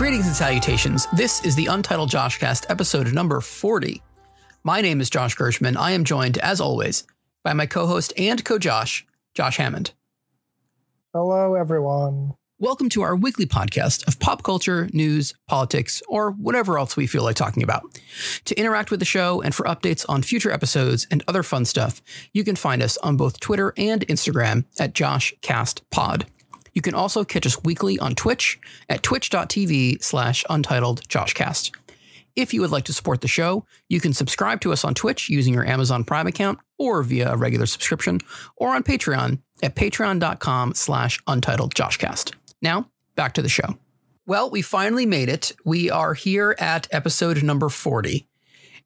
Greetings and salutations. This is the Untitled Joshcast, episode number 40. My name is Josh Gershman. I am joined, as always, by my co host and co Josh, Josh Hammond. Hello, everyone. Welcome to our weekly podcast of pop culture, news, politics, or whatever else we feel like talking about. To interact with the show and for updates on future episodes and other fun stuff, you can find us on both Twitter and Instagram at JoshCastPod. You can also catch us weekly on Twitch at twitch.tv slash untitled joshcast. If you would like to support the show, you can subscribe to us on Twitch using your Amazon Prime account or via a regular subscription, or on Patreon at patreon.com slash untitled joshcast. Now, back to the show. Well, we finally made it. We are here at episode number 40.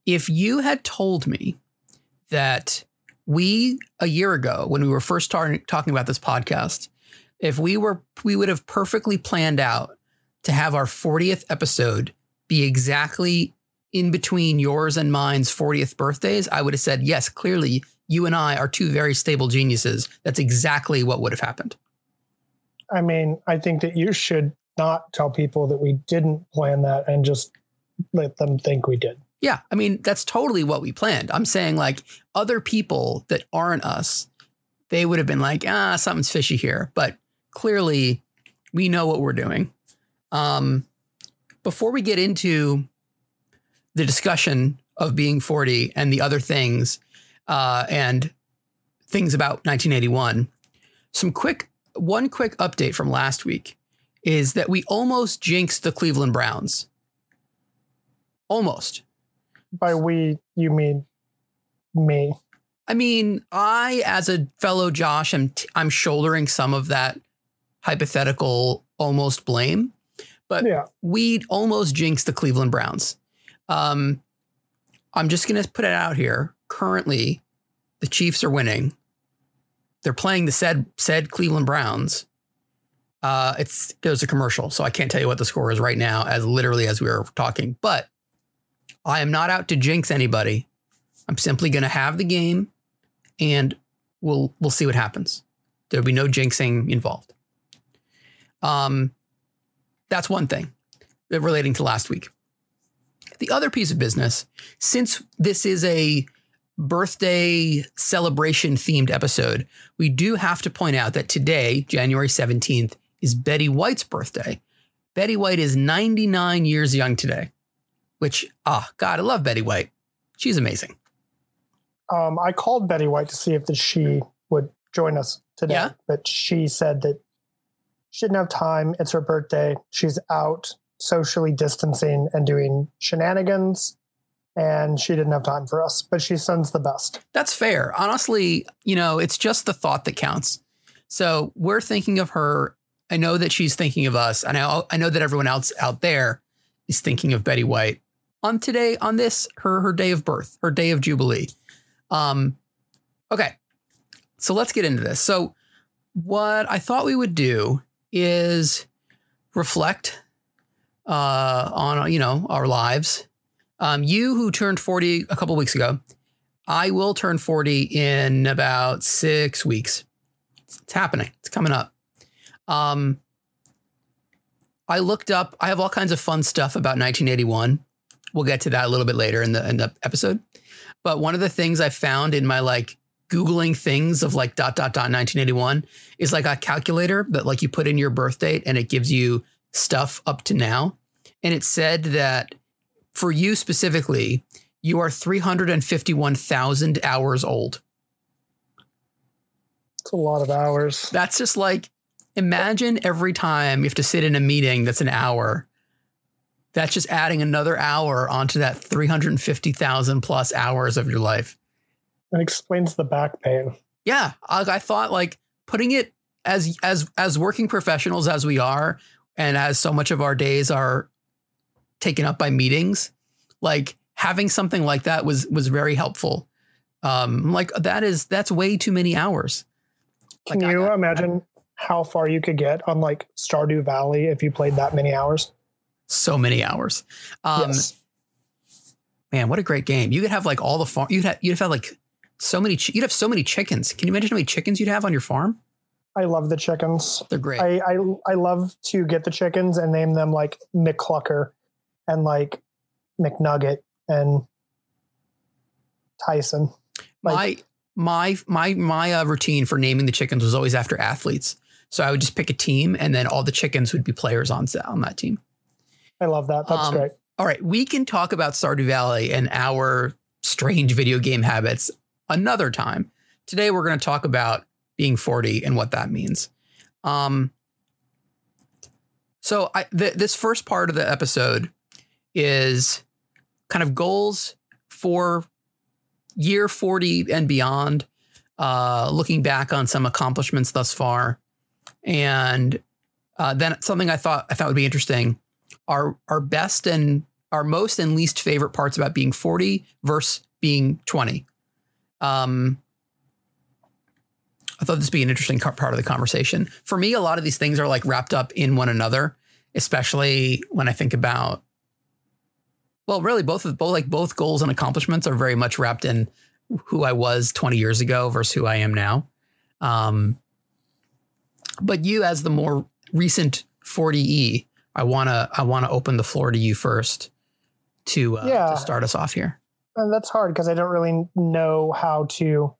If you had told me that we, a year ago, when we were first tar- talking about this podcast, if we were we would have perfectly planned out to have our 40th episode be exactly in between yours and mine's 40th birthdays, I would have said, yes, clearly you and I are two very stable geniuses. That's exactly what would have happened. I mean, I think that you should not tell people that we didn't plan that and just let them think we did. Yeah. I mean, that's totally what we planned. I'm saying, like, other people that aren't us, they would have been like, ah, something's fishy here. But clearly we know what we're doing. Um, before we get into the discussion of being 40 and the other things uh, and things about 1981, some quick, one quick update from last week is that we almost jinxed the Cleveland Browns. Almost. By we, you mean me. I mean, I, as a fellow Josh, am t- I'm shouldering some of that hypothetical almost blame, but Yeah. we almost jinxed the Cleveland Browns. Um, I'm just going to put it out here. Currently, the Chiefs are winning. They're playing the said said Cleveland Browns. Uh, it's there's a commercial, so I can't tell you what the score is right now, as literally as we are talking. But I am not out to jinx anybody. I'm simply going to have the game, and we'll we'll see what happens. There'll be no jinxing involved. Um, that's one thing relating to last week. The other piece of business, since this is a birthday celebration themed episode, we do have to point out that today, January 17th, is Betty White's birthday. Betty White is 99 years young today, which, ah, God, I love Betty White. She's amazing. Um, I called Betty White to see if she would join us today, Yeah. but she said that she didn't have time. It's her birthday. She's out socially distancing and doing shenanigans, and she didn't have time for us. But she sends the best. That's fair. Honestly, you know, it's just the thought that counts. So we're thinking of her. I know that she's thinking of us, and I, I know that everyone else out there is thinking of Betty White on today, on this her her day of birth, her day of jubilee. Um, okay, so let's get into this. So, what I thought we would do is reflect uh, on you know our lives. Um, you who turned forty a couple weeks ago, I will turn 40 in about six weeks. It's, it's happening. It's coming up. Um, I looked up. I have all kinds of fun stuff about 1981. We'll get to that a little bit later in the in the episode. But one of the things I found in my like googling things of like dot dot dot 1981 is like a calculator that like you put in your birth date and it gives you stuff up to now. And it said that for you specifically, you are 351,000 hours old. It's a lot of hours. That's just like, imagine every time you have to sit in a meeting that's an hour. That's just adding another hour onto that 350,000 plus hours of your life. That explains the back pain. Yeah, I, I thought like putting it as as as working professionals as we are, and as so much of our days are taken up by meetings, like having something like that was was very helpful. Um, like that is that's way too many hours. Can Like, I- you I- imagine how far you could get on like Stardew Valley if you played that many hours? So many hours. Um, yes. Man, what a great game! You could have like all the farm. You'd have you'd have like so many. Ch- you'd have so many chickens. Can you imagine how many chickens you'd have on your farm? I love the chickens. They're great. I, I I love to get the chickens and name them like McClucker and like McNugget and Tyson. Like, my my my my uh, routine for naming the chickens was always after athletes. So I would just pick a team, and then all the chickens would be players on on that team. I love that. That's Um, great. All right, we can talk about Stardew Valley and our strange video game habits another time. Today we're going to talk about being 40 and what that means. Um, so I th- this first part of the episode is kind of goals for year 40 and beyond, uh, looking back on some accomplishments thus far, and uh, then something I thought I thought would be interesting our our best and our most and least favorite parts about being 40 versus being 20. Um, I thought this would be an interesting part of the conversation. For me, a lot of these things are like wrapped up in one another, especially when I think about. Well, really, both of both like both goals and accomplishments are very much wrapped in who I was 20 years ago versus who I am now. Um, but you, as the more recent 40e, I wanna I wanna open the floor to you first to uh, Yeah. to start us off here. And that's hard because I don't really know how to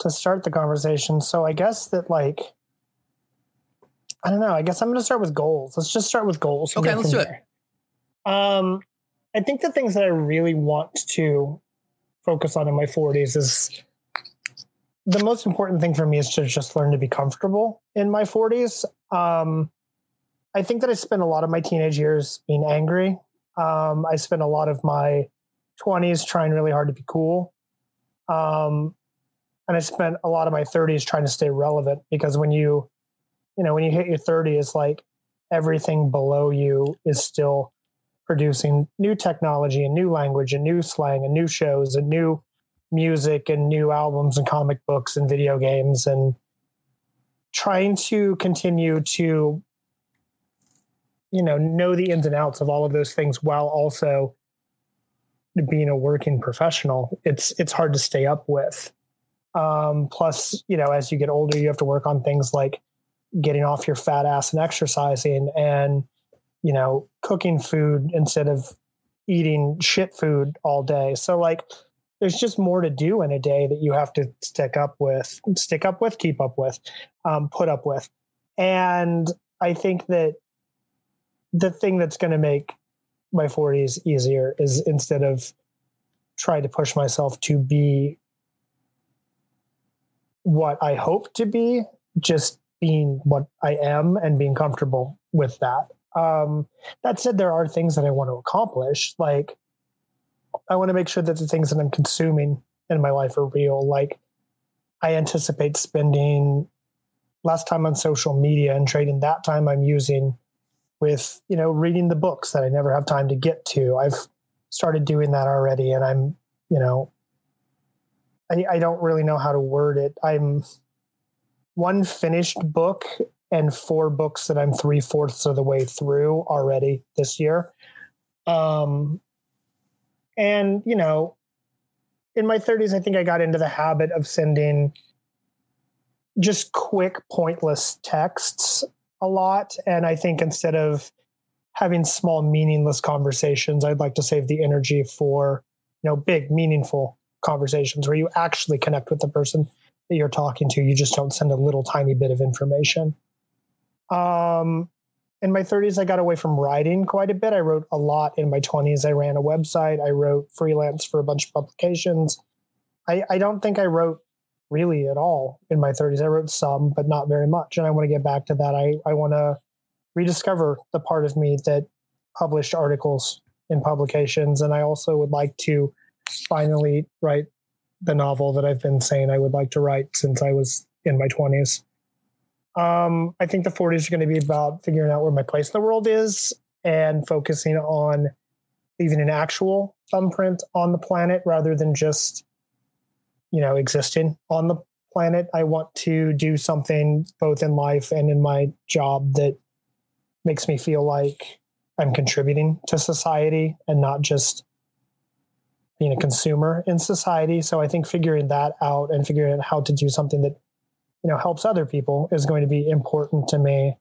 to start the conversation. So I guess that like I don't know. I guess I'm going to start with goals. Let's just start with goals. Okay, let's do it. Um, I think the things that I really want to focus on in my 40s is the most important thing for me is to just learn to be comfortable in my 40s. Um, I think that I spent a lot of my teenage years being angry. Um, I spent a lot of my 20s trying really hard to be cool. Um, and I spent a lot of my 30s trying to stay relevant because when you, you know, when you hit your 30, it's like everything below you is still producing new technology and new language and new slang and new shows and new music and new albums and comic books and video games and trying to continue to you know know the ins and outs of all of those things while also being a working professional. It's it's hard to stay up with. Um, plus you know as you get older you have to work on things like getting off your fat ass and exercising and you know cooking food instead of eating shit food all day so like there's just more to do in a day that you have to stick up with stick up with keep up with um, put up with and i think that the thing that's going to make my 40s easier is instead of trying to push myself to be what I hope to be, just being what I am and being comfortable with that. Um, that said, there are things that I want to accomplish. Like, I want to make sure that the things that I'm consuming in my life are real. Like, I anticipate spending less time on social media and trading that time I'm using with you know reading the books that I never have time to get to. I've started doing that already, and I'm you know I, I don't really know how to word it. I'm one finished book and four books that I'm three fourths of the way through already this year. Um, and you know, in my 30s, I think I got into the habit of sending just quick, pointless texts a lot. And I think instead of having small, meaningless conversations, I'd like to save the energy for, you know, big, meaningful conversations where you actually connect with the person that you're talking to. You just don't send a little tiny bit of information. Um, in my 30s, I got away from writing quite a bit. I wrote a lot in my 20s. I ran a website. I wrote freelance for a bunch of publications. I, I don't think I wrote really at all in my 30s. I wrote some, but not very much. And I want to get back to that. I, I want to rediscover the part of me that published articles in publications. And I also would like to finally write the novel that I've been saying I would like to write since I was in my 20s. Um, I think the 40s are going to be about figuring out where my place in the world is and focusing on leaving an actual thumbprint on the planet rather than just, you know, existing on the planet. I want to do something both in life and in my job that makes me feel like I'm contributing to society and not just being a consumer in society. So I think figuring that out and figuring out how to do something that you know helps other people is going to be important to me.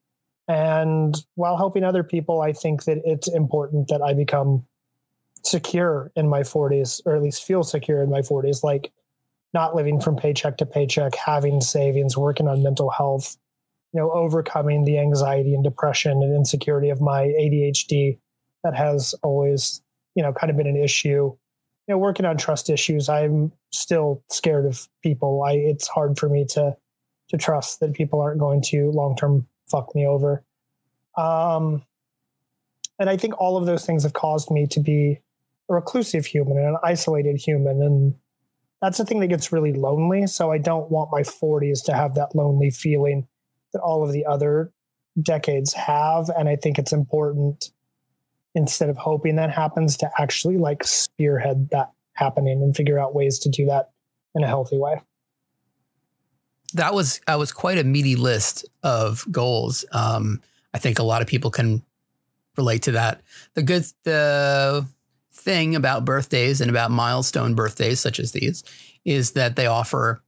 And while helping other people, I think that it's important that I become secure in my 40s, or at least feel secure in my 40s, like not living from paycheck to paycheck, having savings, working on mental health, you know, overcoming the anxiety and depression and insecurity of my ADHD that has always, you know, kind of been an issue. You know, working on trust issues, I'm still scared of people. I it's hard for me to to trust that people aren't going to long term fuck me over. Um, and I think all of those things have caused me to be a reclusive human and an isolated human. And that's the thing that gets really lonely. So I don't want my 40s to have that lonely feeling that all of the other decades have. And I think it's important instead of hoping that happens to actually like spearhead that happening and figure out ways to do that in a healthy way. That was that was quite a meaty list of goals. Um, I think a lot of people can relate to that. The good the thing about birthdays and about milestone birthdays such as these is that they offer,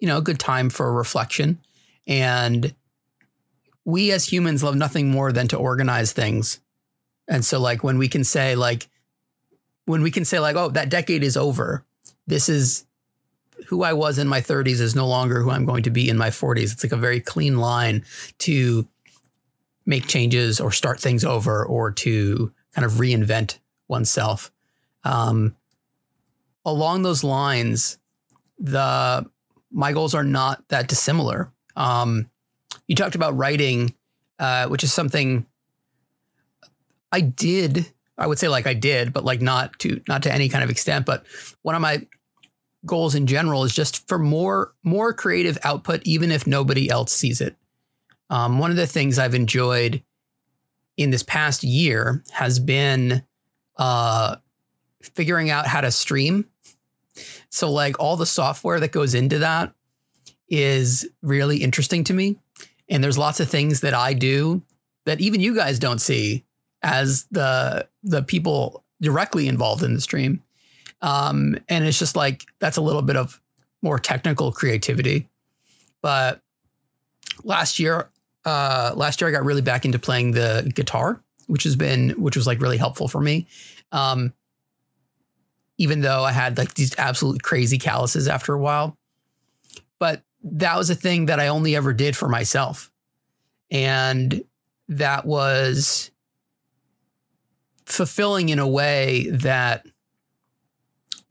you know, a good time for reflection. And we as humans love nothing more than to organize things. And so like when we can say like when we can say like, oh, that decade is over. This is who I was in my 30s is no longer who I'm going to be in my 40s. It's like a very clean line to make changes or start things over or to kind of reinvent oneself. Um, along those lines, the my goals are not that dissimilar. Um, you talked about writing, uh, which is something I did. I would say like I did, but like not to not to any kind of extent. But one of my goals in general is just for more more creative output, even if nobody else sees it. Um, one of the things I've enjoyed in this past year has been uh, figuring out how to stream. So, like all the software that goes into that is really interesting to me. And there's lots of things that I do that even you guys don't see as the the people directly involved in the stream. Um, and it's just like that's a little bit of more technical creativity. But last year, uh, last year I got really back into playing the guitar, which has been which was like really helpful for me. Um, even though I had like these absolutely crazy calluses after a while. But that was a thing that I only ever did for myself. And that was fulfilling in a way that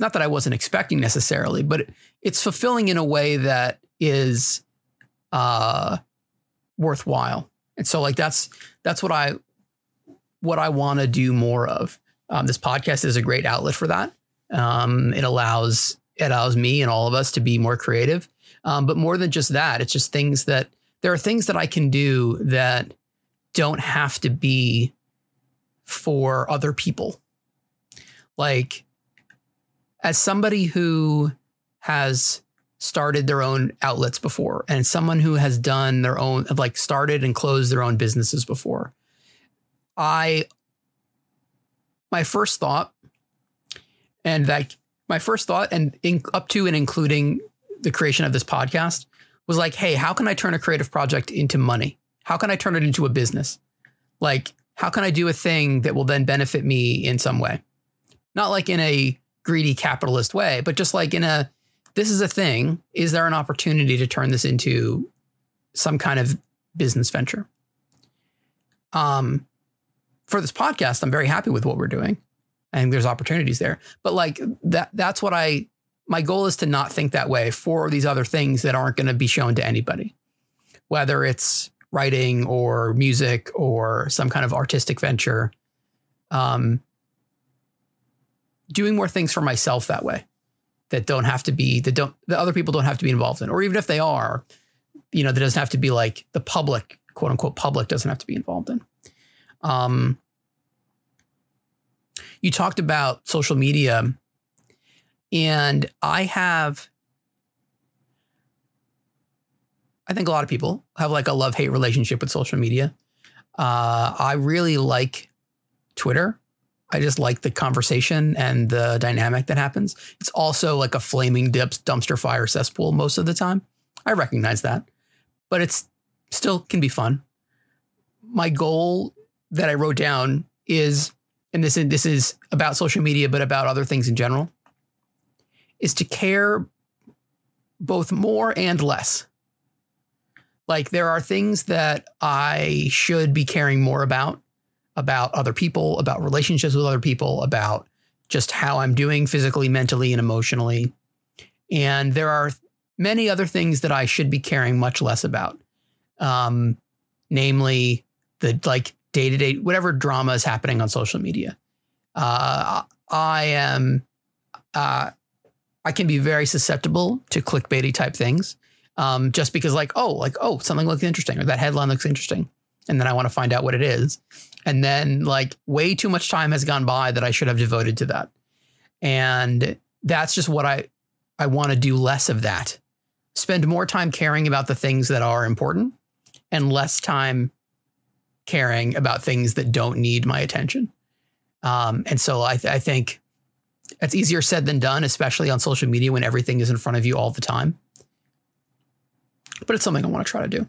not that I wasn't expecting necessarily, but it's fulfilling in a way that is uh, worthwhile. And so like that's that's what I what I want to do more of. Um, this podcast is a great outlet for that. Um, it allows it allows me and all of us to be more creative. Um, but more than just that, it's just things that there are things that I can do that don't have to be for other people. Like, as somebody who has started their own outlets before and someone who has done their own, like started and closed their own businesses before, I, my first thought and like my first thought, and in, up to and including the creation of this podcast, was like, hey, how can I turn a creative project into money? How can I turn it into a business? Like, how can I do a thing that will then benefit me in some way? Not like in a greedy capitalist way, but just like in a this is a thing. Is there an opportunity to turn this into some kind of business venture? Um, for this podcast, I'm very happy with what we're doing. I think there's opportunities there. But like that that's what I my goal is to not think that way for these other things that aren't going to be shown to anybody. Whether it's writing or music or some kind of artistic venture. Um doing more things for myself that way that don't have to be that don't that other people don't have to be involved in or even if they are you know that doesn't have to be like the public quote unquote public doesn't have to be involved in um you talked about social media, and I have I think a lot of people have like a love hate relationship with social media. Uh, I really like Twitter. I just like the conversation and the dynamic that happens. It's also like a flaming dips dumpster fire cesspool most of the time. I recognize that, but it's still can be fun. My goal that I wrote down is, and this is, this is about social media, but about other things in general, is to care both more and less. Like there are things that I should be caring more about, about other people, about relationships with other people, about just how I'm doing physically, mentally, and emotionally. And there are many other things that I should be caring much less about. Um, namely the like day to day, whatever drama is happening on social media. Uh, I am, uh, I can be very susceptible to clickbaity type things. Um, just because like, oh, like, oh, something looks interesting or that headline looks interesting. And then I want to find out what it is. And then like way too much time has gone by that I should have devoted to that. And that's just what I, I want to do less of that. Spend more time caring about the things that are important and less time caring about things that don't need my attention. Um, and so I, th- I think it's easier said than done, especially on social media when everything is in front of you all the time. But it's something I want to try to do.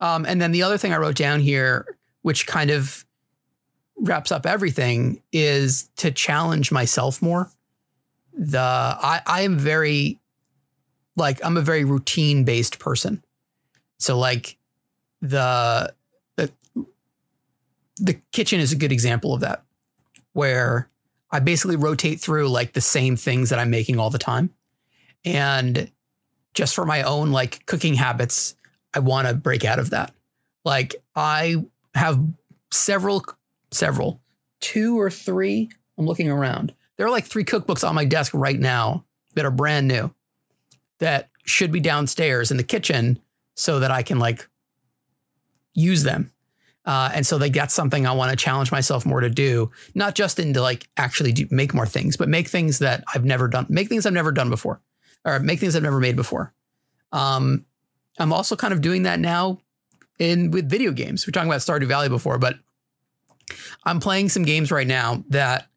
Um, and then the other thing I wrote down here, which kind of wraps up everything, is to challenge myself more. The I, I am very like I'm a very routine based person. So like the, the the kitchen is a good example of that, where I basically rotate through like the same things that I'm making all the time. And just for my own like cooking habits, I want to break out of that. Like I have several, several, two or three. I'm looking around. There are like three cookbooks on my desk right now that are brand new that should be downstairs in the kitchen so that I can like use them. Uh, and so they get something I want to challenge myself more to do, not just into like actually do, make more things, but make things that I've never done, make things I've never done before, or make things I've never made before. Um, I'm also kind of doing that now in with video games. We're talking about Stardew Valley before, but I'm playing some games right now that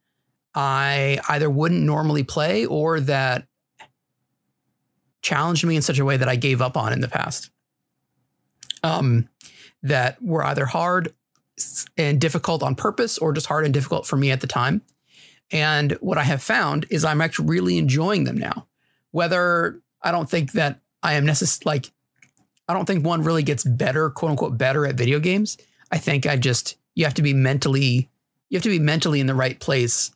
I either wouldn't normally play or that challenged me in such a way that I gave up on in the past. Um, that were either hard and difficult on purpose or just hard and difficult for me at the time. And what I have found is I'm actually really enjoying them now. Whether I don't think that I am necessarily like, I don't think one really gets better, quote unquote, better at video games. I think I just, you have to be mentally, you have to be mentally in the right place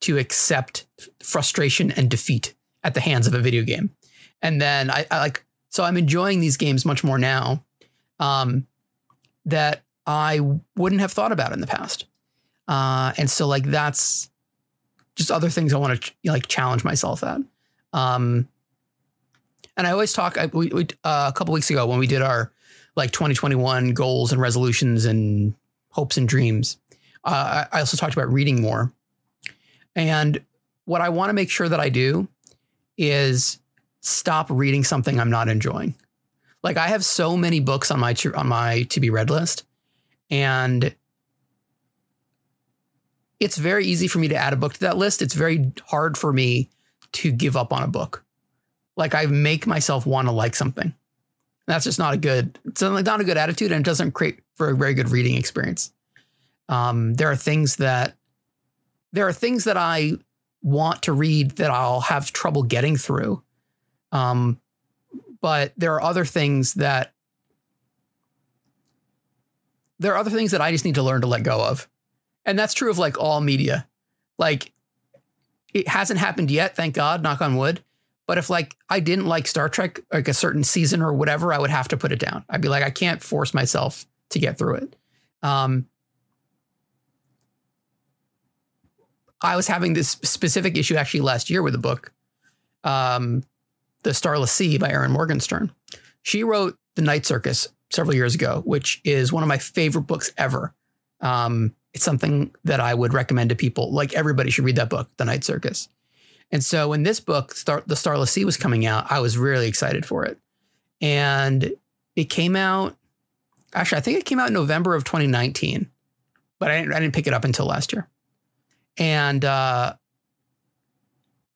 to accept frustration and defeat at the hands of a video game. And then I, I like, so I'm enjoying these games much more now. Um, that I wouldn't have thought about in the past. Uh, and so like that's just other things I want to ch- like challenge myself at. Um, and I always talk. I, we, we uh, a couple weeks ago when we did our like 2021 goals and resolutions and hopes and dreams, uh, I also talked about reading more. And what I want to make sure that I do is stop reading something I'm not enjoying. Like I have so many books on my on my to be read list, and it's very easy for me to add a book to that list. It's very hard for me to give up on a book. Like I make myself want to like something. That's just not a good. It's not a good attitude, and it doesn't create for a very good reading experience. Um, there are things that there are things that I want to read that I'll have trouble getting through. Um, but there are other things that there are other things that I just need to learn to let go of. And that's true of like all media. Like it hasn't happened yet, thank God, knock on wood. But if like I didn't like Star Trek, like a certain season or whatever, I would have to put it down. I'd be like, I can't force myself to get through it. Um, I was having this specific issue actually last year with a book. Um, the Starless Sea by Erin Morgenstern. She wrote The Night Circus several years ago, which is one of my favorite books ever. Um, it's something that I would recommend to people. Like everybody should read that book, The Night Circus. And so when this book, Star, The Starless Sea, was coming out, I was really excited for it. And it came out. Actually, I think it came out in November of 2019, but I didn't, I didn't pick it up until last year. And uh,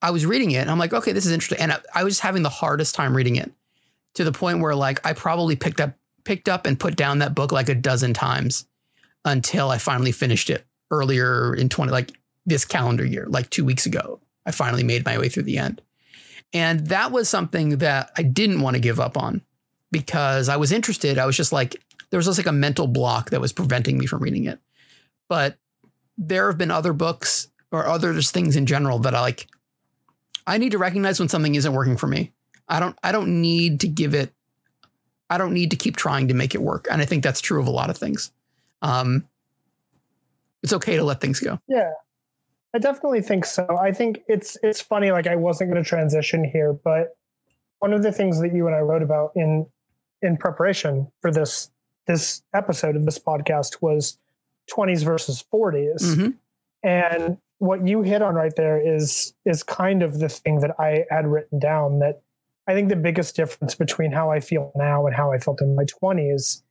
I was reading it, and I'm like, okay, this is interesting. And I, I was having the hardest time reading it to the point where, like, I probably picked up picked up and put down that book like a dozen times until I finally finished it earlier in 20, like this calendar year, like two weeks ago. I finally made my way through the end. And that was something that I didn't want to give up on because I was interested. I was just like, there was just like a mental block that was preventing me from reading it. But there have been other books or other just things in general that I like. I need to recognize when something isn't working for me. I don't. I don't need to give it. I don't need to keep trying to make it work. And I think that's true of a lot of things. Um, it's okay to let things go. Yeah, I definitely think so. I think it's it's funny. Like I wasn't going to transition here, but one of the things that you and I wrote about in in preparation for this this episode of this podcast was 20s versus 40s. Mm-hmm. And what you hit on right there is is kind of the thing that I had written down that I think the biggest difference between how I feel now and how I felt in my 20s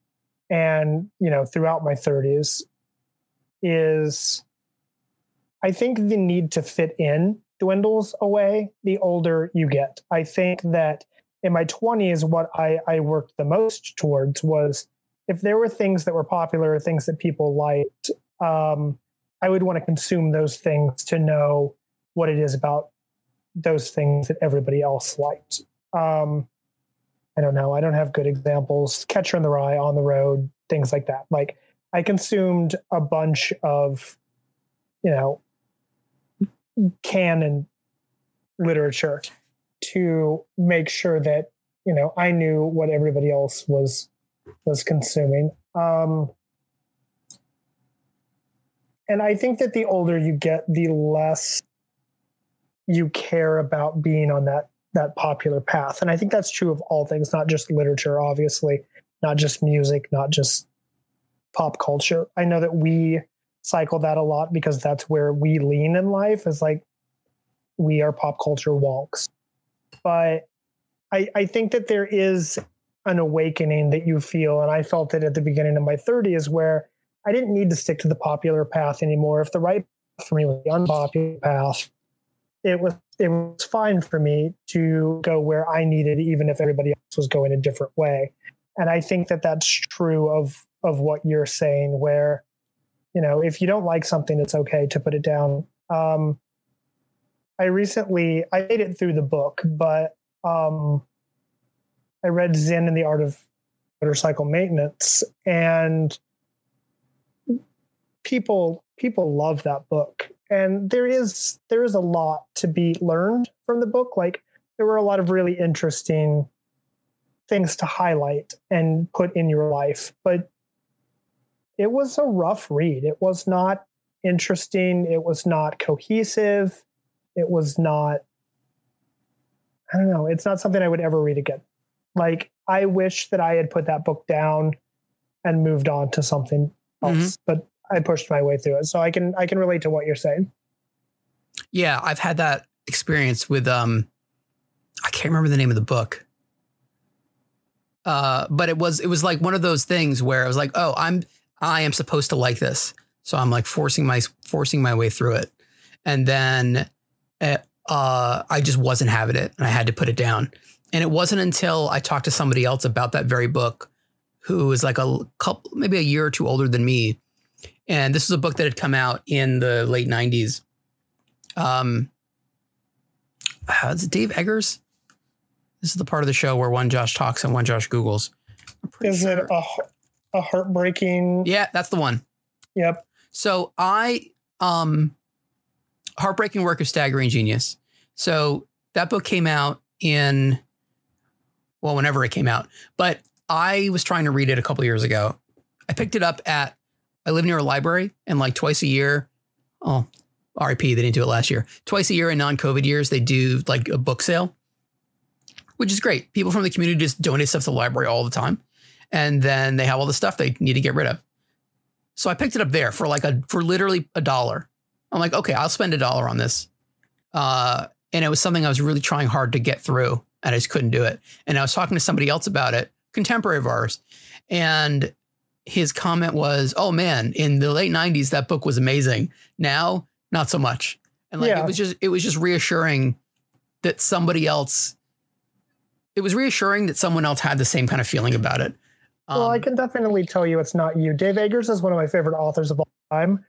and, you know, throughout my 30s is I think the need to fit in dwindles away the older you get. I think that in my 20s, what I, I worked the most towards was if there were things that were popular, things that people liked, um, I would want to consume those things to know what it is about those things that everybody else liked. Um, I don't know. I don't have good examples. Catcher in the Rye, On the Road, things like that. Like I consumed a bunch of, you know, canon literature to make sure that you know I knew what everybody else was was consuming. Um, and I think that the older you get, the less you care about being on that that popular path. And I think that's true of all things, not just literature, obviously, not just music, not just pop culture. I know that we cycle that a lot because that's where we lean in life is like we are pop culture wonks. But I, I think that there is an awakening that you feel, and I felt it at the beginning of my 30s where I didn't need to stick to the popular path anymore. If the right for me was the unpopular path, it was it was fine for me to go where I needed, even if everybody else was going a different way. And I think that that's true of of what you're saying, where you know if you don't like something, it's okay to put it down. Um, I recently I made it through the book, but um, I read Zen and the Art of Motorcycle Maintenance, and people people love that book. And there is there is a lot to be learned from the book. Like there were a lot of really interesting things to highlight and put in your life, but it was a rough read. It was not interesting. It was not cohesive it was not I don't know, it's not something I would ever read again. Like I wish that I had put that book down and moved on to something else, mm-hmm. but I pushed my way through it. So I can I can relate to what you're saying. Yeah, I've had that experience with um I can't remember the name of the book. Uh, but it was it was like one of those things where I was like, oh, I'm I am supposed to like this, so I'm like forcing my forcing my way through it, and then uh, I just wasn't having it and I had to put it down. And it wasn't until I talked to somebody else about that very book who is like a couple, maybe a year or two older than me. And this was a book that had come out in the late 90s. Um, uh, is it Dave Eggers? This is the part of the show where one Josh talks and one Josh Googles. Is sure. it a, a heartbreaking? Yeah, that's the one. Yep. So I um Heartbreaking Work of Staggering Genius. So that book came out in, well, whenever it came out, but I was trying to read it a couple years ago. I picked it up at, I live near a library and like twice a year, oh, RIP, they didn't do it last year. Twice a year in non COVID years, they do like a book sale, which is great. People from the community just donate stuff to the library all the time. And then they have all the stuff they need to get rid of. So I picked it up there for like a, for literally a dollar. I'm like, okay, I'll spend a dollar on this. Uh, and it was something I was really trying hard to get through, and I just couldn't do it. And I was talking to somebody else about it contemporary of ours. And his comment was, "Oh man, in the late '90s, that book was amazing. Now, not so much." And like Yeah. it was just it was just reassuring that somebody else. It was reassuring that someone else had the same kind of feeling about it. Well, I Um, can definitely tell you it's not you. Dave Eggers is one of my favorite authors of all time.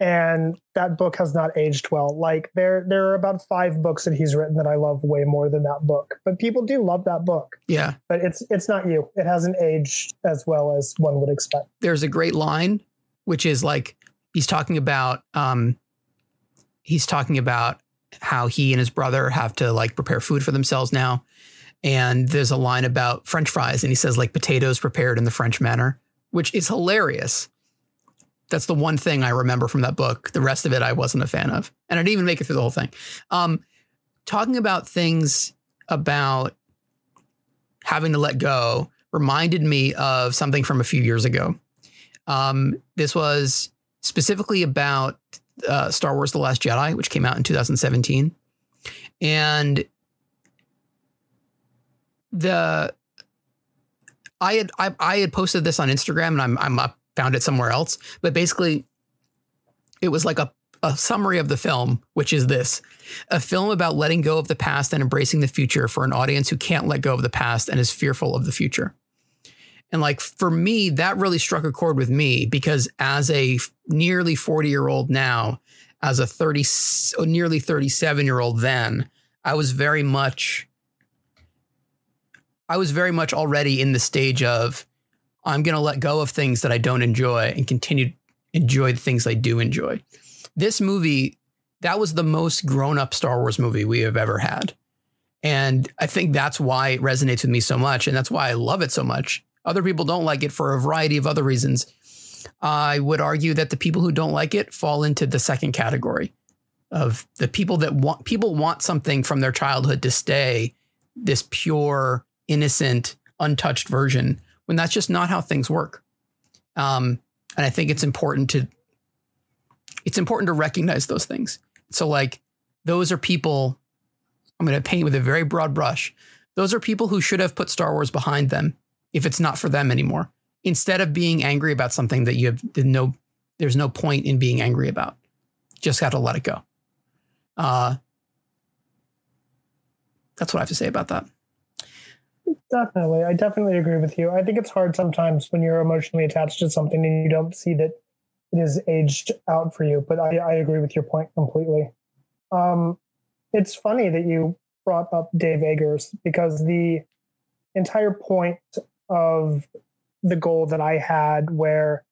And that book has not aged well. Like there, there are about five books that he's written that I love way more than that book. But people do love that book. yeah, But it's it's not you. It hasn't aged as well as one would expect. there's a great line, which is like he's talking about um, he's talking about how he and his brother have to like prepare food for themselves now. And there's a line about French fries, and he says like potatoes prepared in the French manner, which is hilarious. That's the one thing I remember from that book. The rest of it I wasn't a fan of. And I didn't even make it through the whole thing. Um, talking about things about having to let go reminded me of something from a few years ago. Um, this was specifically about uh, Star Wars The Last Jedi, which came out in 2017. And the I had I, I had posted this on Instagram and I'm I'm up, found it somewhere else, but basically it was like a a summary of the film, which is this a film about letting go of the past and embracing the future for an audience who can't let go of the past and is fearful of the future. And like for me, that really struck a chord with me because as a nearly 40 year old now, as a 30, oh, nearly 37 year old then, I was very much, I was very much already in the stage of I'm going to let go of things that I don't enjoy and continue to enjoy the things I do enjoy. This movie, that was the most grown up Star Wars movie we have ever had. And I think that's why it resonates with me so much. And that's why I love it so much. Other people don't like it for a variety of other reasons. I would argue that the people who don't like it fall into the second category of the people that want people want something from their childhood to stay this pure, innocent, untouched version when that's just not how things work. Um, and I think it's important to it's important to recognize those things. So like those are people I'm going to paint with a very broad brush. Those are people who should have put Star Wars behind them if it's not for them anymore. Instead of being angry about something that you have no there's no point in being angry about. Just got to let it go. Uh that's what I have to say about that. Definitely. I definitely agree with you. I think it's hard sometimes when you're emotionally attached to something and you don't see that it is aged out for you. But I, I agree with your point completely. Um, it's funny that you brought up Dave Eggers because the entire point of the goal that I had where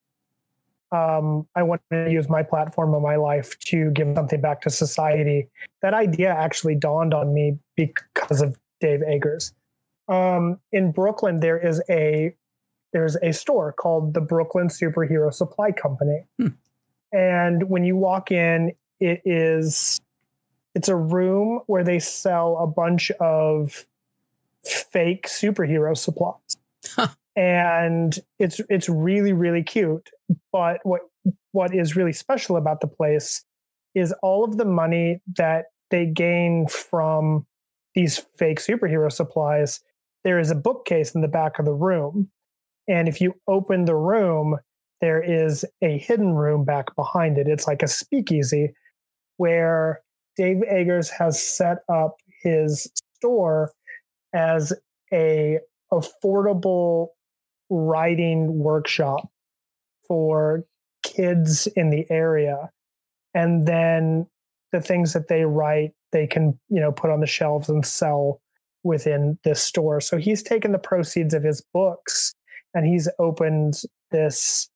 um, I wanted to use my platform of my life to give something back to society. That idea actually dawned on me because of Dave Eggers. Um, in Brooklyn, there is a there's a store called the Brooklyn Superhero Supply Company, Hmm. and when you walk in, it is it's a room where they sell a bunch of fake superhero supplies. Huh. And it's it's really really cute, but what what is really special about the place is all of the money that they gain from these fake superhero supplies. There is a bookcase in the back of the room, and if you open the room, there is a hidden room back behind it. It's like a speakeasy where Dave Eggers has set up his store as a affordable writing workshop for kids in the area and then the things that they write they can you know put on the shelves and sell within this store so he's taken the proceeds of his books and he's opened this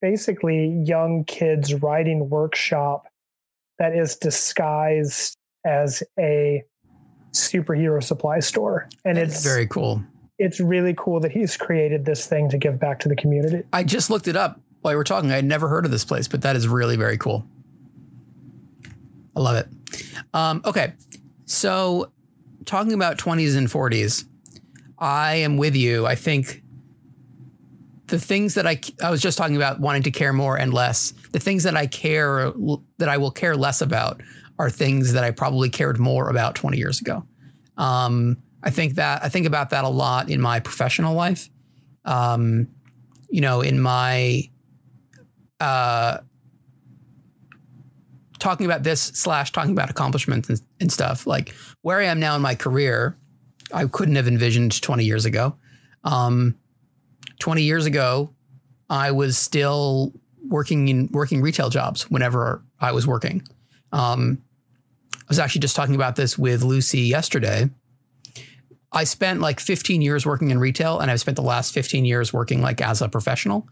basically young kids writing workshop that is disguised as a superhero supply store and It's it's very cool. it's really cool that he's created this thing to give back to the community I just looked it up while you were talking. I had never heard of this place, but that is really very cool. I love it. Um, okay, so talking about 20s and 40s, I am with you. I think the things that I I was just talking about wanting to care more and less. The things that I care that I will care less about are things that I probably cared more about 20 years ago. Um, I think that I think about that a lot in my professional life. Um, you know, in my uh, talking about this slash talking about accomplishments and, and stuff like where I am now in my career, I couldn't have envisioned 20 years ago. Um, 20 years ago, I was still working in working retail jobs whenever I was working. Um, I was actually just talking about this with Lucy yesterday. I spent like 15 years working in retail, and I've spent the last 15 years working like as a professional,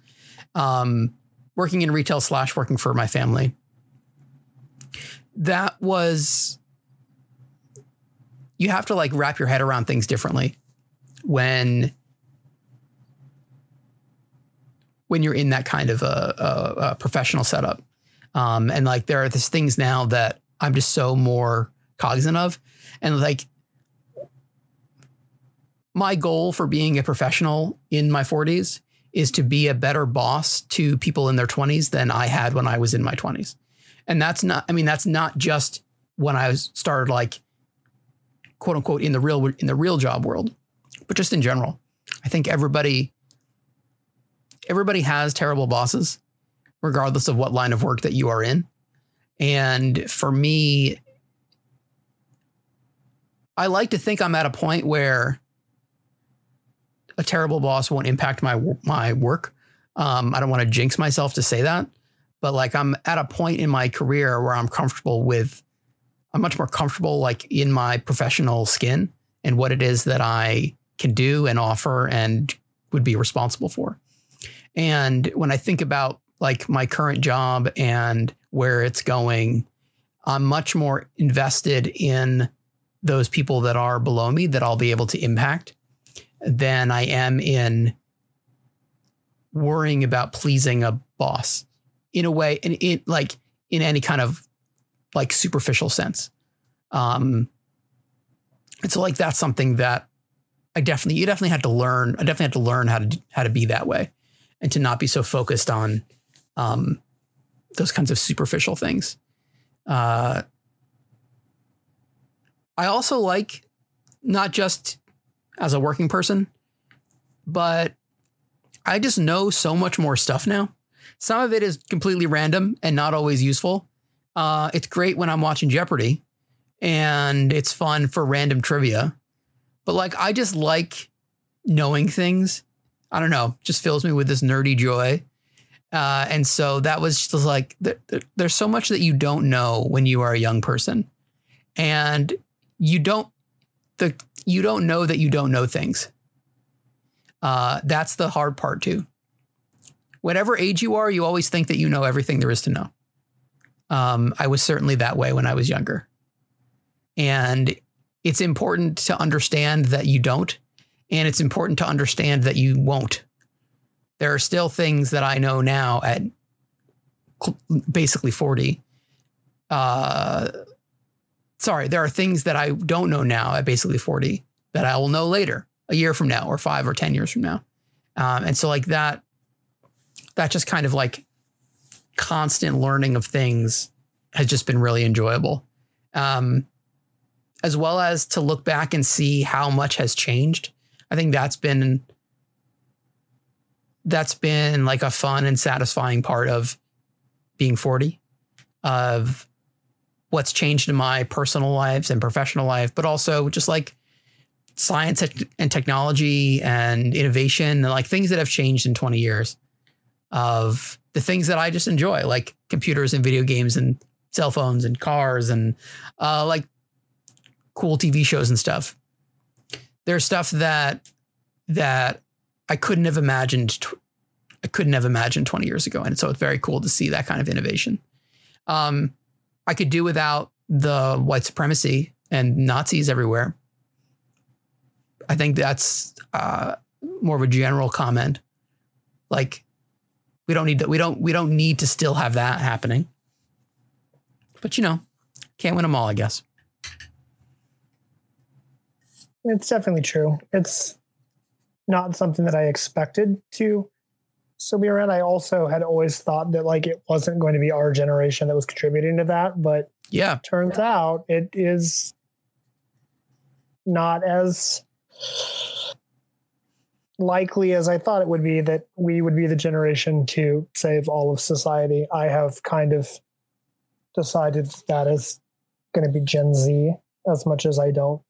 um, working in retail slash working for my family. That was you have to like wrap your head around things differently when when you're in that kind of a, a, a professional setup. Um, and like there are these things now that I'm just so more cognizant of. And like my goal for being a professional in my 40s is to be a better boss to people in their 20s than I had when I was in my 20s. And that's not, I mean, that's not just when I started like quote unquote in the real in the real job world, but just in general. I think everybody everybody has terrible bosses, regardless of what line of work that you are in. And for me, I like to think I'm at a point where a terrible boss won't impact my my work. Um, I don't want to jinx myself to say that, but like I'm at a point in my career where I'm comfortable with. I'm much more comfortable like in my professional skin and what it is that I can do and offer and would be responsible for. And when I think about like my current job and where it's going, I'm much more invested in those people that are below me that I'll be able to impact than I am in worrying about pleasing a boss in a way, and it like in any kind of like superficial sense. Um, and so like that's something that I definitely you definitely had to learn. I definitely had to learn how to how to be that way and to not be so focused on um, those kinds of superficial things. Uh, I also like not just as a working person, but I just know so much more stuff now. Some of it is completely random and not always useful. Uh, it's great when I'm watching Jeopardy and it's fun for random trivia. But like, I just like knowing things I don't know, just fills me with this nerdy joy. Uh, and so that was just like, there, there's so much that you don't know when you are a young person. And you don't, the, you don't know that you don't know things. Uh, that's the hard part too. Whatever age you are, you always think that you know everything there is to know. Um, I was certainly that way when I was younger. And it's important to understand that you don't and it's important to understand that you won't. There are still things that I know now at basically 40. Uh, sorry, there are things that I don't know now at basically 40 that I will know later, a year from now, or five or 10 years from now. Um, and so, like that, that just kind of like constant learning of things has just been really enjoyable. Um, as well as to look back and see how much has changed I think that's been that's been like a fun and satisfying part of being 40 of what's changed in my personal lives and professional life, but also just like science and technology and innovation and like things that have changed in 20 years of the things that I just enjoy, like computers and video games and cell phones and cars and uh, like cool TV shows and stuff there's stuff that that I couldn't have imagined. I couldn't have imagined 20 years ago, and so it's very cool to see that kind of innovation. Um, I could do without the white supremacy and Nazis everywhere. I think that's uh, more of a general comment. Like, we don't need to, we don't we don't need to still have that happening. But you know, can't win them all, I guess. It's definitely true. It's not something that I expected to still be around. I also had always thought that like it wasn't going to be our generation that was contributing to that, but yeah, turns out it is not as likely as I thought it would be that we would be the generation to save all of society. I have kind of decided that is going to be Gen Z as much as I don't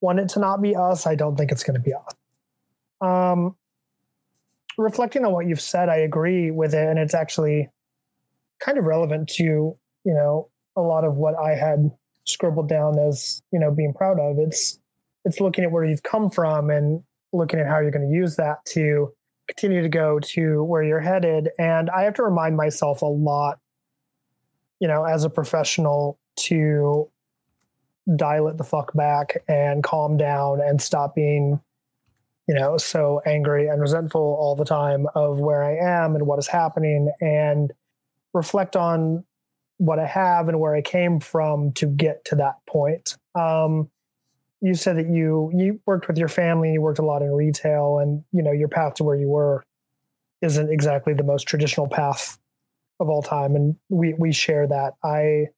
want it to not be us. I don't think it's going to be us. Um, reflecting on what you've said, I agree with it. And it's actually kind of relevant to, you know, a lot of what I had scribbled down as, you know, being proud of. It's, it's looking at where you've come from and looking at how you're going to use that to continue to go to where you're headed. And I have to remind myself a lot, you know, as a professional to dial it the fuck back and calm down and stop being, you know, so angry and resentful all the time of where I am and what is happening and reflect on what I have and where I came from to get to that point. Um, you said that you you worked with your family, you worked a lot in retail, and you know your path to where you were isn't exactly the most traditional path of all time, and we we share that. I,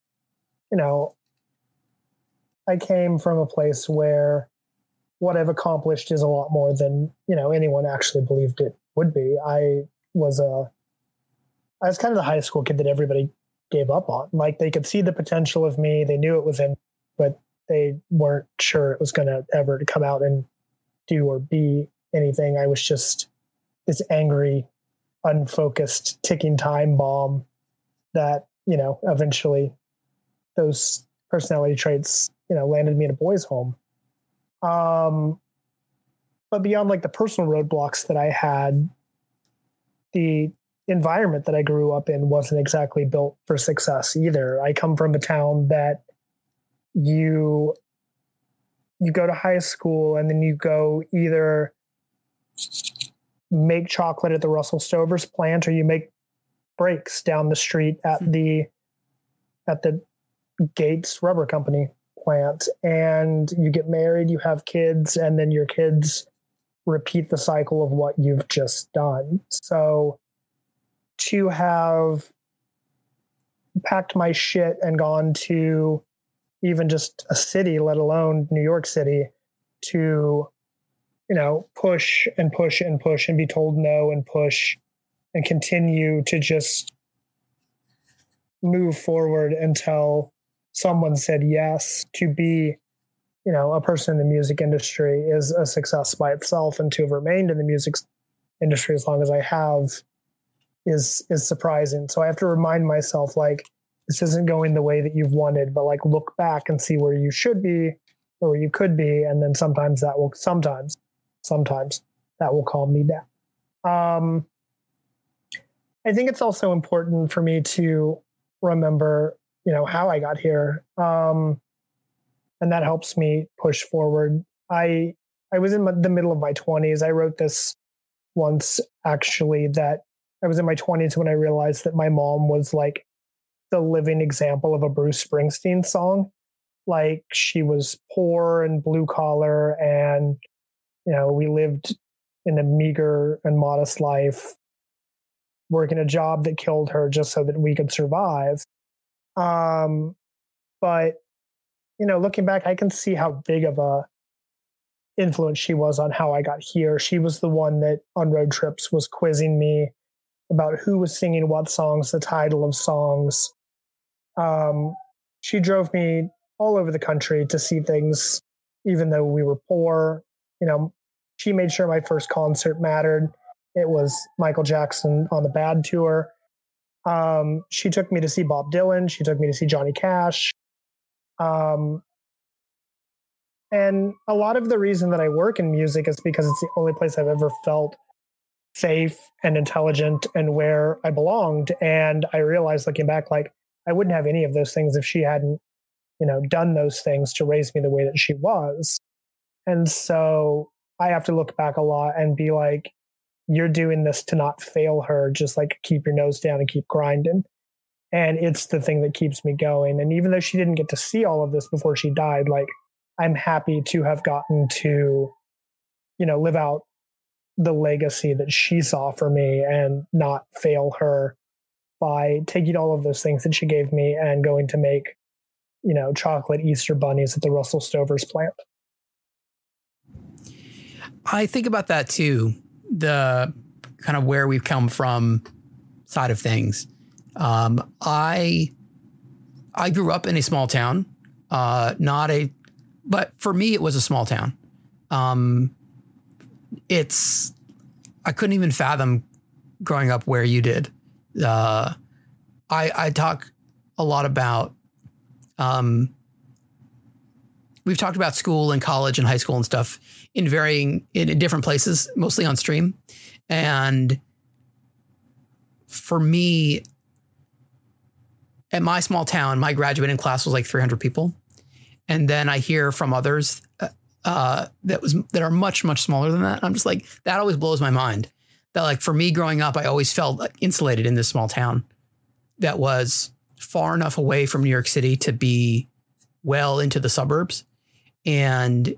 you know, I came from a place where what I've accomplished is a lot more than you know anyone actually believed it would be. I was a I was kind of the high school kid that everybody gave up on. Like they could see the potential of me, they knew it was in, but they weren't sure it was going to ever to come out and do or be anything. I was just this angry, unfocused, ticking time bomb that, you know, eventually those personality traits, you know, landed me in a boys' home. Um, but beyond like the personal roadblocks that I had, the environment that I grew up in wasn't exactly built for success either. I come from a town that you you go to high school and then you go either make chocolate at the Russell Stover's plant or you make brakes down the street at hmm. the at the Gates Rubber Company plant and you get married, you have kids and then your kids repeat the cycle of what you've just done. So to have packed my shit and gone to even just a city, let alone New York City, to, you know, push and push and push and be told no and push and continue to just move forward until someone said yes to be you know a person in the music industry is a success by itself and to have remained in the music industry as long as i have is is surprising. So i have to remind myself like this isn't going the way that you've wanted, but like look back and see where you should be or where you could be. And then sometimes that will, sometimes, sometimes that will calm me down. Um, I think it's also important for me to remember, you know, how I got here. Um, and that helps me push forward. I, I was in the middle of my 20s. I wrote this once actually that I was in my 20s when I realized that my mom was like the living example of a Bruce Springsteen song. Like she was poor and blue collar, and you know, we lived in a meager and modest life, working a job that killed her just so that we could survive. Um, but you know, looking back, I can see how big of a influence she was on how I got here. She was the one that on road trips was quizzing me about who was singing what songs, the title of songs, um, she drove me all over the country to see things, even though we were poor. You know, she made sure my first concert mattered. It was Michael Jackson on the Bad tour. Um, she took me to see Bob Dylan. She took me to see Johnny Cash. Um, and a lot of the reason that I work in music is because it's the only place I've ever felt safe and intelligent and where I belonged. And I realized looking back, like, I wouldn't have any of those things if she hadn't, you know, done those things to raise me the way that she was. And so I have to look back a lot and be like, you're doing this to not fail her, just like keep your nose down and keep grinding. And it's the thing that keeps me going. And even though she didn't get to see all of this before she died, like I'm happy to have gotten to, you know, live out the legacy that she saw for me and not fail her by taking all of those things that she gave me and going to make you know, chocolate Easter bunnies at the Russell Stover's plant. I think about that too. The kind of where we've come from side of things. Um, I I grew up in a small town, uh, not a, but for me it was a small town. Um, it's I couldn't even fathom growing up where you did. Uh, I I talk a lot about. Um, we've talked about school and college and high school and stuff in varying in different places, mostly on stream, and for me, at my small town, my graduating class was like 300 people, and then I hear from others uh, uh, that was that are much much smaller than that. I'm just like that always blows my mind. That like for me growing up, I always felt insulated in this small town that was far enough away from New York City to be well into the suburbs, and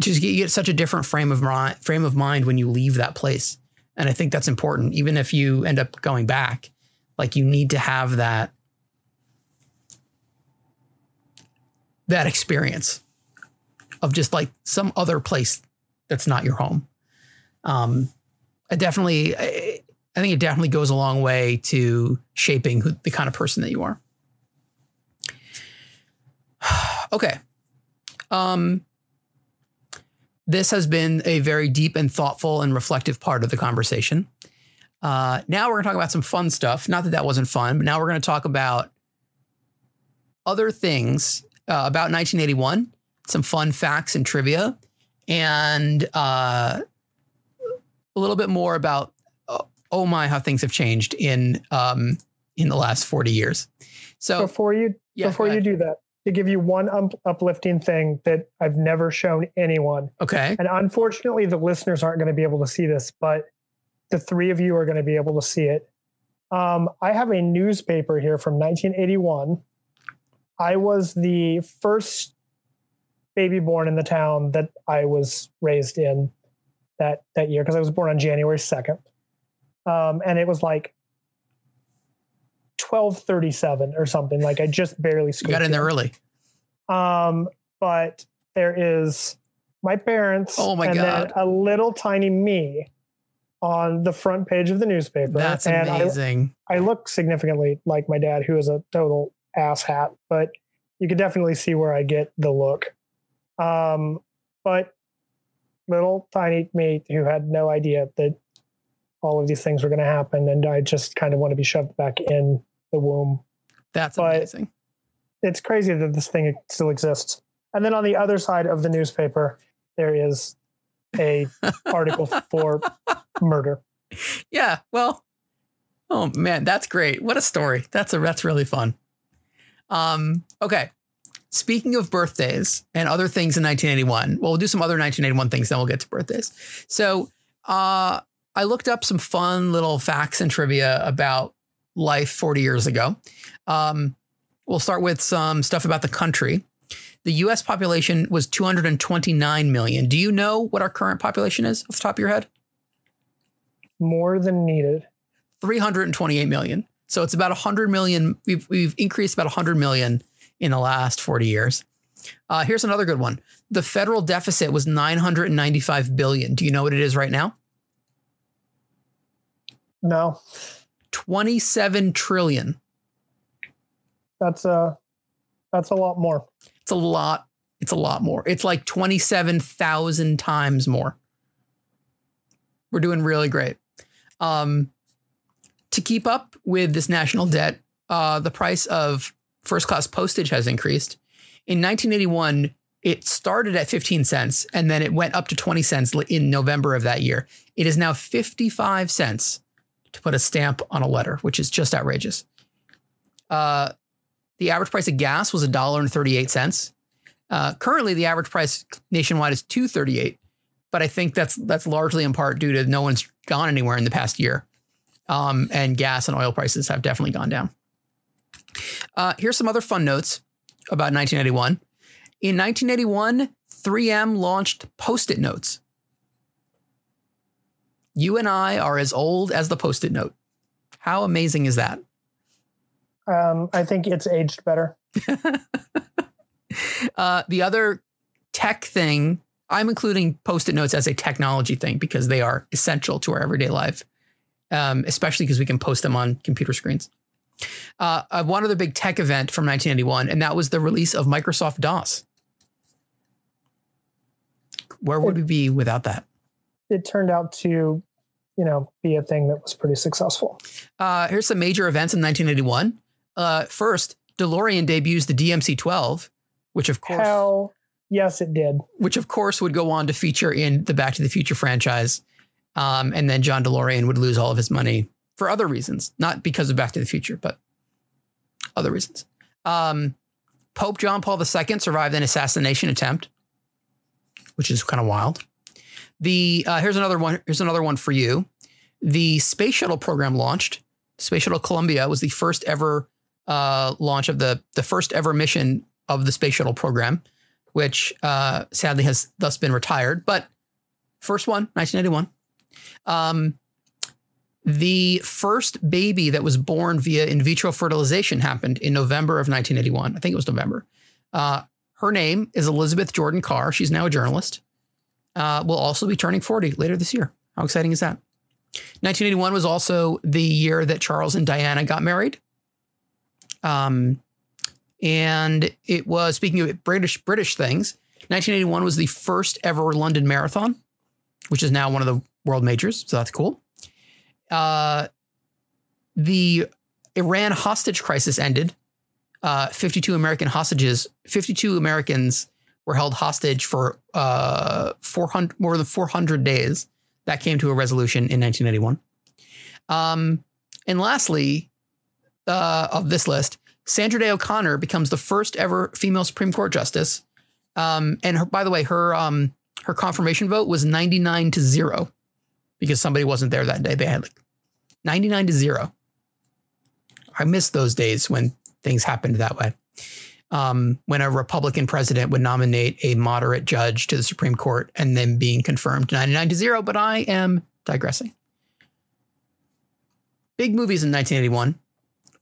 just you get such a different frame of mind frame of mind when you leave that place. And I think that's important, even if you end up going back. Like you need to have that that experience of just like some other place that's not your home. Um, I definitely, I, I think it definitely goes a long way to shaping who, the kind of person that you are. okay. Um, this has been a very deep and thoughtful and reflective part of the conversation. Uh, now we're going to talk about some fun stuff. Not that that wasn't fun, but now we're going to talk about other things uh, about 1981 some fun facts and trivia, and uh, a little bit more about uh, oh my how things have changed in um, in the last forty years. So before you yeah, before you do that, to give you one um, uplifting thing that I've never shown anyone. Okay. And unfortunately, the listeners aren't going to be able to see this, but the three of you are going to be able to see it. Um, I have a newspaper here from 1981. I was the first baby born in the town that I was raised in that that year because I was born on January second, um, and it was like twelve thirty seven or something. Like I just barely you got in there early. Um, but there is my parents. Oh my and god! a little tiny me on the front page of the newspaper. That's and amazing. I, I look significantly like my dad, who is a total ass hat, but you could definitely see where I get the look. Um, but little tiny me who had no idea that all of these things were going to happen, and I just kind of want to be shoved back in the womb. That's but amazing. It's crazy that this thing still exists. And then on the other side of the newspaper, there is a article for murder. Yeah, well, oh man, that's great. What a story. That's a that's really fun. Um, okay. Speaking of birthdays and other things in 1981, well, we'll do some other 1981 things, then we'll get to birthdays. So uh, I looked up some fun little facts and trivia about life 40 years ago. Um, we'll start with some stuff about the country. The US population was 229 million. Do you know what our current population is off the top of your head? More than needed. 328 million. So it's about 100 million. We've, we've increased about 100 million in the last 40 years. Uh, here's another good one. The federal deficit was 995 billion. Do you know what it is right now? No. 27 trillion. That's a uh, that's a lot more. It's a lot. It's a lot more. It's like 27,000 times more. We're doing really great. Um, to keep up with this national debt, uh, the price of first class postage has increased. In 1981, it started at 15 cents and then it went up to 20 cents in November of that year. It is now 55 cents to put a stamp on a letter, which is just outrageous. Uh, the average price of gas was $1.38. Uh, currently, the average price nationwide is 238 but I think that's that's largely in part due to no one's gone anywhere in the past year. Um, and gas and oil prices have definitely gone down. Uh, here's some other fun notes about 1981. In 1981, 3M launched Post it notes. You and I are as old as the Post it note. How amazing is that? Um, I think it's aged better. uh, the other tech thing, I'm including post-it notes as a technology thing because they are essential to our everyday life, um, especially because we can post them on computer screens. Uh, uh, one other big tech event from 1981, and that was the release of Microsoft DOS. Where would we be without that? It turned out to, you know, be a thing that was pretty successful. Uh, here's some major events in 1981. Uh, first, DeLorean debuts the DMC-12, which of course, Hell, yes, it did. which of course would go on to feature in the Back to the Future franchise. Um, and then John DeLorean would lose all of his money for other reasons, not because of Back to the Future, but other reasons. Um, Pope John Paul II survived an assassination attempt, which is kind of wild. The uh, here's another one. Here's another one for you. The space shuttle program launched. Space shuttle Columbia was the first ever uh, launch of the the first ever mission of the space shuttle program, which uh, sadly has thus been retired. But first one, 1981. Um, the first baby that was born via in vitro fertilization happened in November of 1981. I think it was November. Uh, her name is Elizabeth Jordan Carr. She's now a journalist. Uh, will also be turning 40 later this year. How exciting is that? 1981 was also the year that Charles and Diana got married. Um, and it was speaking of British British things. 1981 was the first ever London Marathon, which is now one of the world majors. So that's cool. Uh, the Iran hostage crisis ended. Uh, 52 American hostages, 52 Americans were held hostage for uh, 400 more than 400 days. That came to a resolution in 1981. Um, and lastly, uh, of this list, Sandra Day O'Connor becomes the first ever female Supreme Court justice. Um, and her, by the way, her um, her confirmation vote was 99 to zero because somebody wasn't there that day. They had like 99 to zero. I miss those days when things happened that way. Um, when a Republican president would nominate a moderate judge to the Supreme Court and then being confirmed 99 to zero, but I am digressing. Big movies in 1981.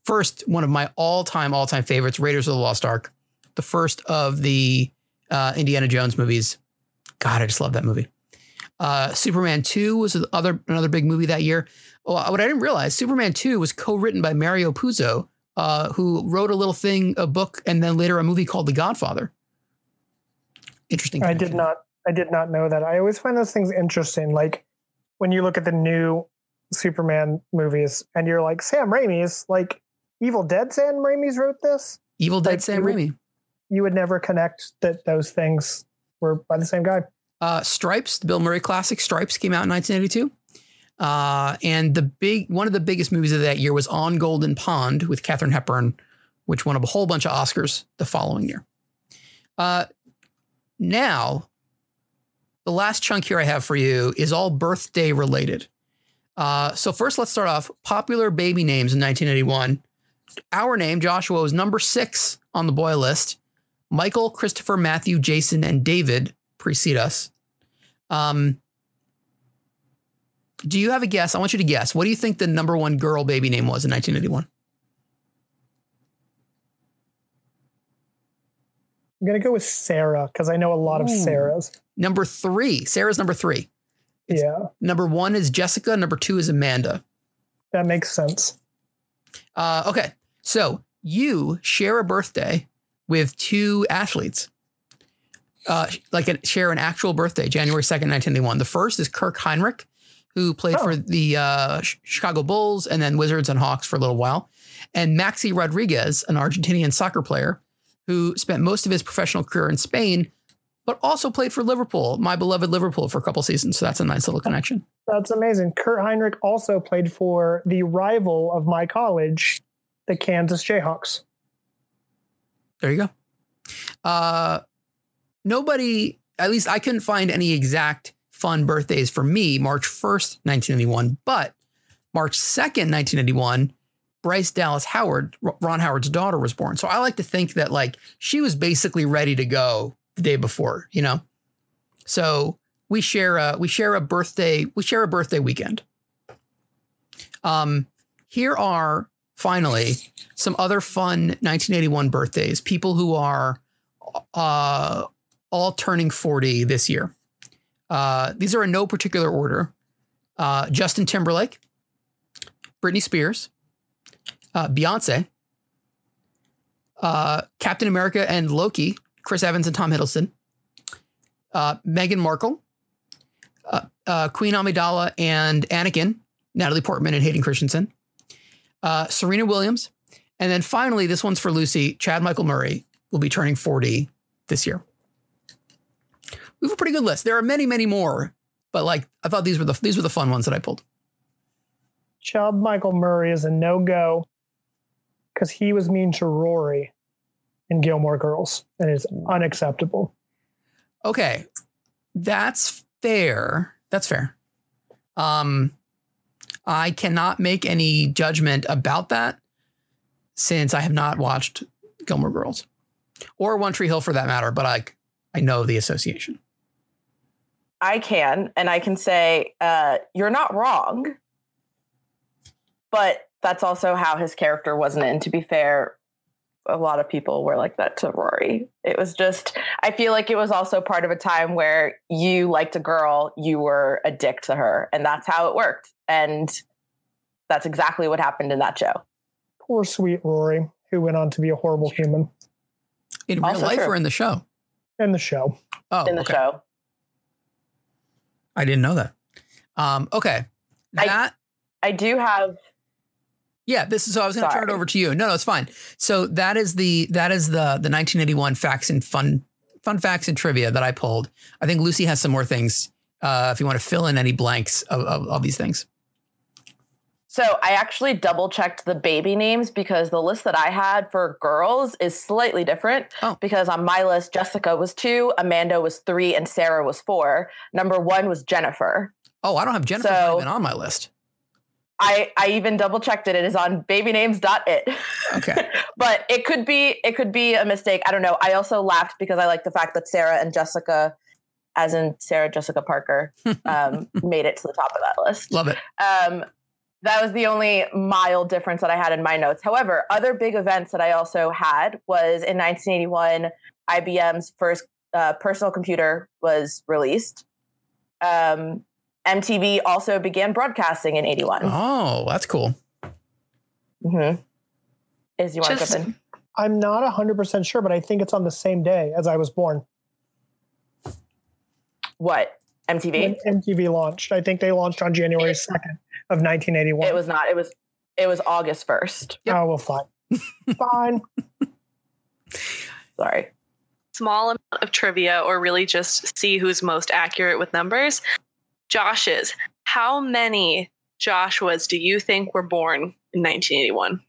First, one of my all time, all time favorites, Raiders of the Lost Ark, the first of the uh, Indiana Jones movies. God, I just love that movie. Uh, Superman 2 was other, another big movie that year. Well, what I didn't realize, Superman 2 was co written by Mario Puzo, uh, who wrote a little thing, a book, and then later a movie called The Godfather. Interesting. I did not. I did not know that. I always find those things interesting. Like when you look at the new Superman movies, and you're like, Sam Raimi's like Evil Dead. Sam Raimi's wrote this. Evil Dead Like, Sam you would- Raimi. You would never connect that those things were by the same guy. Uh, Stripes, the Bill Murray classic Stripes came out in 1982. Uh, and the big one of the biggest movies of that year was On Golden Pond with Katharine Hepburn, which won a whole bunch of Oscars the following year. Uh, now, the last chunk here I have for you is all birthday related. Uh, so first, let's start off popular baby names in 1981. Our name, Joshua, was number six on the boy list. Michael, Christopher, Matthew, Jason, and David precede us. Um, do you have a guess? I want you to guess. What do you think the number one girl baby name was in 1981? I'm gonna go with Sarah because I know a lot of Sarahs. Number three. Sarah's number three. It's- yeah, Number one is Jessica. Number two is Amanda. that makes sense. Uh, okay. So you share a birthday with two athletes. Uh, like a, share an actual birthday, January 2nd, 1981. The first is Kirk Hinrich, who played Oh. for the uh, Chicago Bulls and then Wizards and Hawks for a little while. And Maxi Rodriguez, an Argentinian soccer player who spent most of his professional career in Spain, but also played for Liverpool, my beloved Liverpool, for a couple seasons. So that's a nice little connection. That's amazing. Kurt Hinrich also played for the rival of my college, the Kansas Jayhawks. There you go. Uh, nobody, at least I couldn't find any exact fun birthdays for me, March 1st, 1981, but March 2nd, 1981, Bryce Dallas Howard, Ron Howard's daughter, was born. So I like to think that like she was basically ready to go the day before, you know? So we share a we share a birthday, we share a birthday weekend. Um, here are finally, some other fun 1981 birthdays. People who are uh, all turning 40 this year. Uh, these are in no particular order. Uh, Justin Timberlake, Britney Spears, uh, Beyonce, uh, Captain America and Loki, Chris Evans and Tom Hiddleston, uh, Meghan Markle, uh, Queen Amidala and Anakin, Natalie Portman and Hayden Christensen, Serena Williams, and then finally, this one's for Lucy. Chad Michael Murray will be turning 40 this year. We have a pretty good list. There are many, many more, but like I thought these were the these were the fun ones that I pulled. Chad Michael Murray is a no go because he was mean to Rory in Gilmore Girls and is unacceptable. Okay, that's fair. That's fair. Um, I cannot make any judgment about that since I have not watched Gilmore Girls or One Tree Hill for that matter. But I I know the association. I can, and I can say uh, you're not wrong, but that's also how his character wasn't. And to be fair, a lot of people were like that to Rory. It was just, I feel like it was also part of a time where you liked a girl, you were a dick to her, and that's how it worked. And that's exactly what happened in that show. Poor sweet Rory, who went on to be a horrible human In real Also life true. or in the show? In the show. Oh, in the okay. show. I didn't know that. Um, okay. I- That I do have Yeah, this is so I was going to turn it over to you. No, no, it's fine. So that is the that is the the 1981 facts and fun fun facts and trivia that I pulled. I think Lucy has some more things uh, if you want to fill in any blanks of, of, of these things. So I actually double checked the baby names because the list that I had for girls is slightly different. Oh. Because on my list, Jessica was two, Amanda was three, and Sarah was four. Number one was Jennifer. Oh, I don't have Jennifer So- even on my list. I I even double checked it. It is on babynames.it. Okay. but it could be it could be a mistake. I don't know. I also laughed because I like the fact that Sarah and Jessica, as in Sarah Jessica Parker, um, made it to the top of that list. Love it. Um, that was the only mild difference that I had in my notes. However, other big events that I also had was in 1981, IBM's first uh, personal computer was released. Um, MTV also began broadcasting in 81. Oh, that's cool. Mm-hmm. Is you want to Just- jump in? I'm not 100% sure, but I think it's on the same day as I was born What? MTV? when MTV launched. I think they launched on January 2nd of 1981. It was not. It was it was August 1st. Yep. Oh, well, fine. fine. Sorry. small amount of trivia or really just see who's most accurate with numbers. Josh's. How many Joshuas do you think were born in 1981?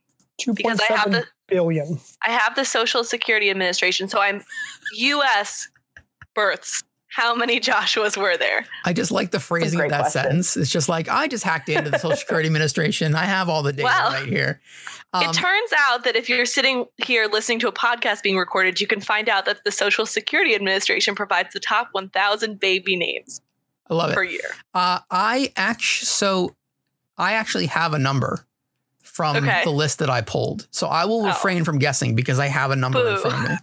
Because I have the billion. I have the Social Security Administration, so I'm US births. How many Joshuas were there? I just like the phrasing of that question. sentence. It's just like I just hacked into the Social Security Administration. I have all the data Well, right here. Um, it turns out that if you're sitting here listening to a podcast being recorded, you can find out that the Social Security Administration provides the top 1,000 baby names I love it. per year. Uh, I actually, so I actually have a number from Okay. the list that I pulled. So I will Oh. refrain from guessing because I have a number in front of me.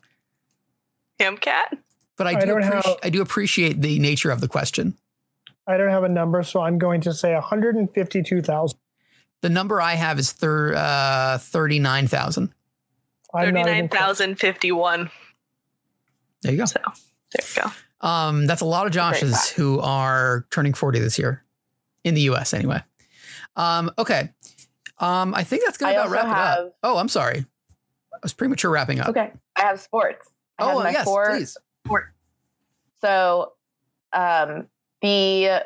Camcat? But I I do, don't appreci- have- I do appreciate the nature of the question. I don't have a number, so I'm going to say 152,000. The number I have is thir- uh, 39,000. I'm not even close. 39,051. There you go. So there you go. Um, that's a lot of Great Joshes who are turning 40 this year in the US anyway. Um, okay. Um, I think that's going I to about also wrap it up. Oh, I'm sorry. I was premature wrapping up. Okay. I have sports. I have Oh, my yes, four please. So um, the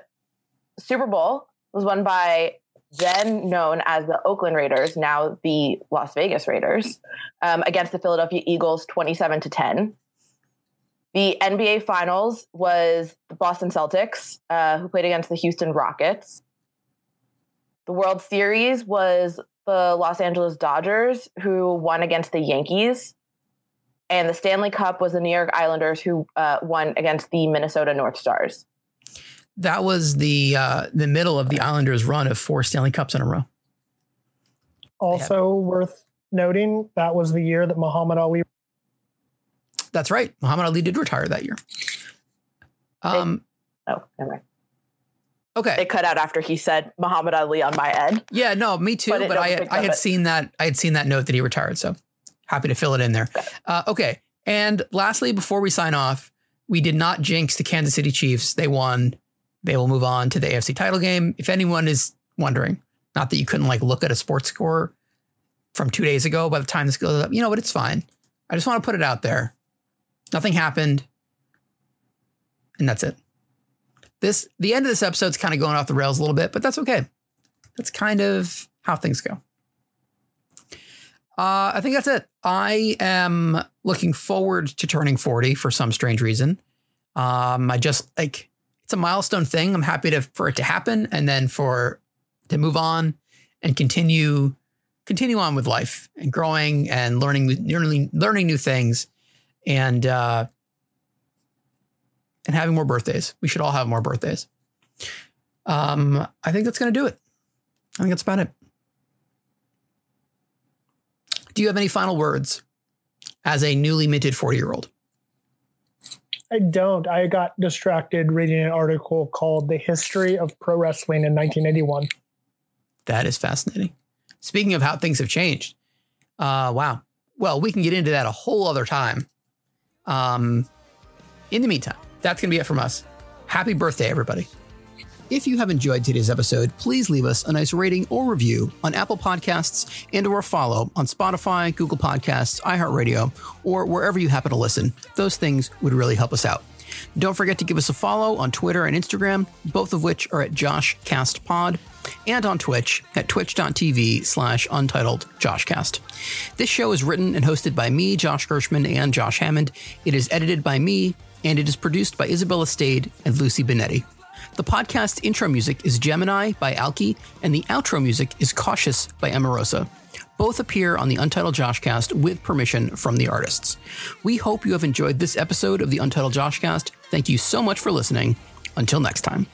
Super Bowl was won by then known as the Oakland Raiders, now the Las Vegas Raiders, um, against the Philadelphia Eagles, twenty-seven to ten. The NBA Finals was the Boston Celtics, uh, who played against the Houston Rockets. The World Series was the Los Angeles Dodgers, who won against the Yankees and the Stanley Cup was the New York Islanders who uh, won against the Minnesota North Stars. That was the uh, the middle of the Islanders' run of four Stanley Cups in a row. Also worth noting that was the year that Muhammad Ali. That's right. Muhammad Ali did retire that year. Um, Oh, never mind. okay. It cut out after he said Muhammad Ali on my end. Yeah, no, me too. But But, I don't had, pick I had it. seen that I had seen that note that he retired. So happy to fill it in there. Uh, okay, and lastly, before we sign off, we did not jinx the Kansas City Chiefs. They won. They will move on to the AFC title game. If anyone is wondering, not that you couldn't like look at a sports score from two days ago by the time this goes up, you know, but it's fine. I just want to put it out there. Nothing happened, and that's it. This the end of this episode's kind of going off the rails a little bit, but that's okay that's kind of how things go. Uh, I think that's it. I am looking forward to turning 40 for some strange reason. Um, I just like it's a milestone thing. I'm happy to for it to happen and then for to move on and continue continue on with life and growing and learning learning learning new things and uh and having more birthdays. We should all have more birthdays. Um, I think that's going to do it. I think that's about it. Do you have any final words as a newly minted 40 year old? I don't. I got distracted reading an article called "The History of Pro Wrestling in 1981." That is fascinating. Speaking of how things have changed, uh, wow. Well, we can get into that a whole other time. Um, in the meantime, that's going to be it from us. Happy birthday, everybody. If you have enjoyed today's episode, please leave us a nice rating or review on Apple Podcasts and or follow on Spotify, Google Podcasts, iHeartRadio, or wherever you happen to listen. Those things would really help us out. Don't forget to give us a follow on Twitter and Instagram, both of which are at JoshCastPod, and on Twitch at twitch.tv slash untitled Joshcast. This show is written and hosted by me, Josh Gershman, and Josh Hammond. It is edited by me, and it is produced by Isabella Stade and Lucy Benetti. The podcast intro music is Gemini by Alki, and the outro music is Cautious by Emarosa. Both appear on the Untitled Joshcast with permission from the artists. We hope you have enjoyed this episode of the Untitled Joshcast. Thank you so much for listening. Until next time.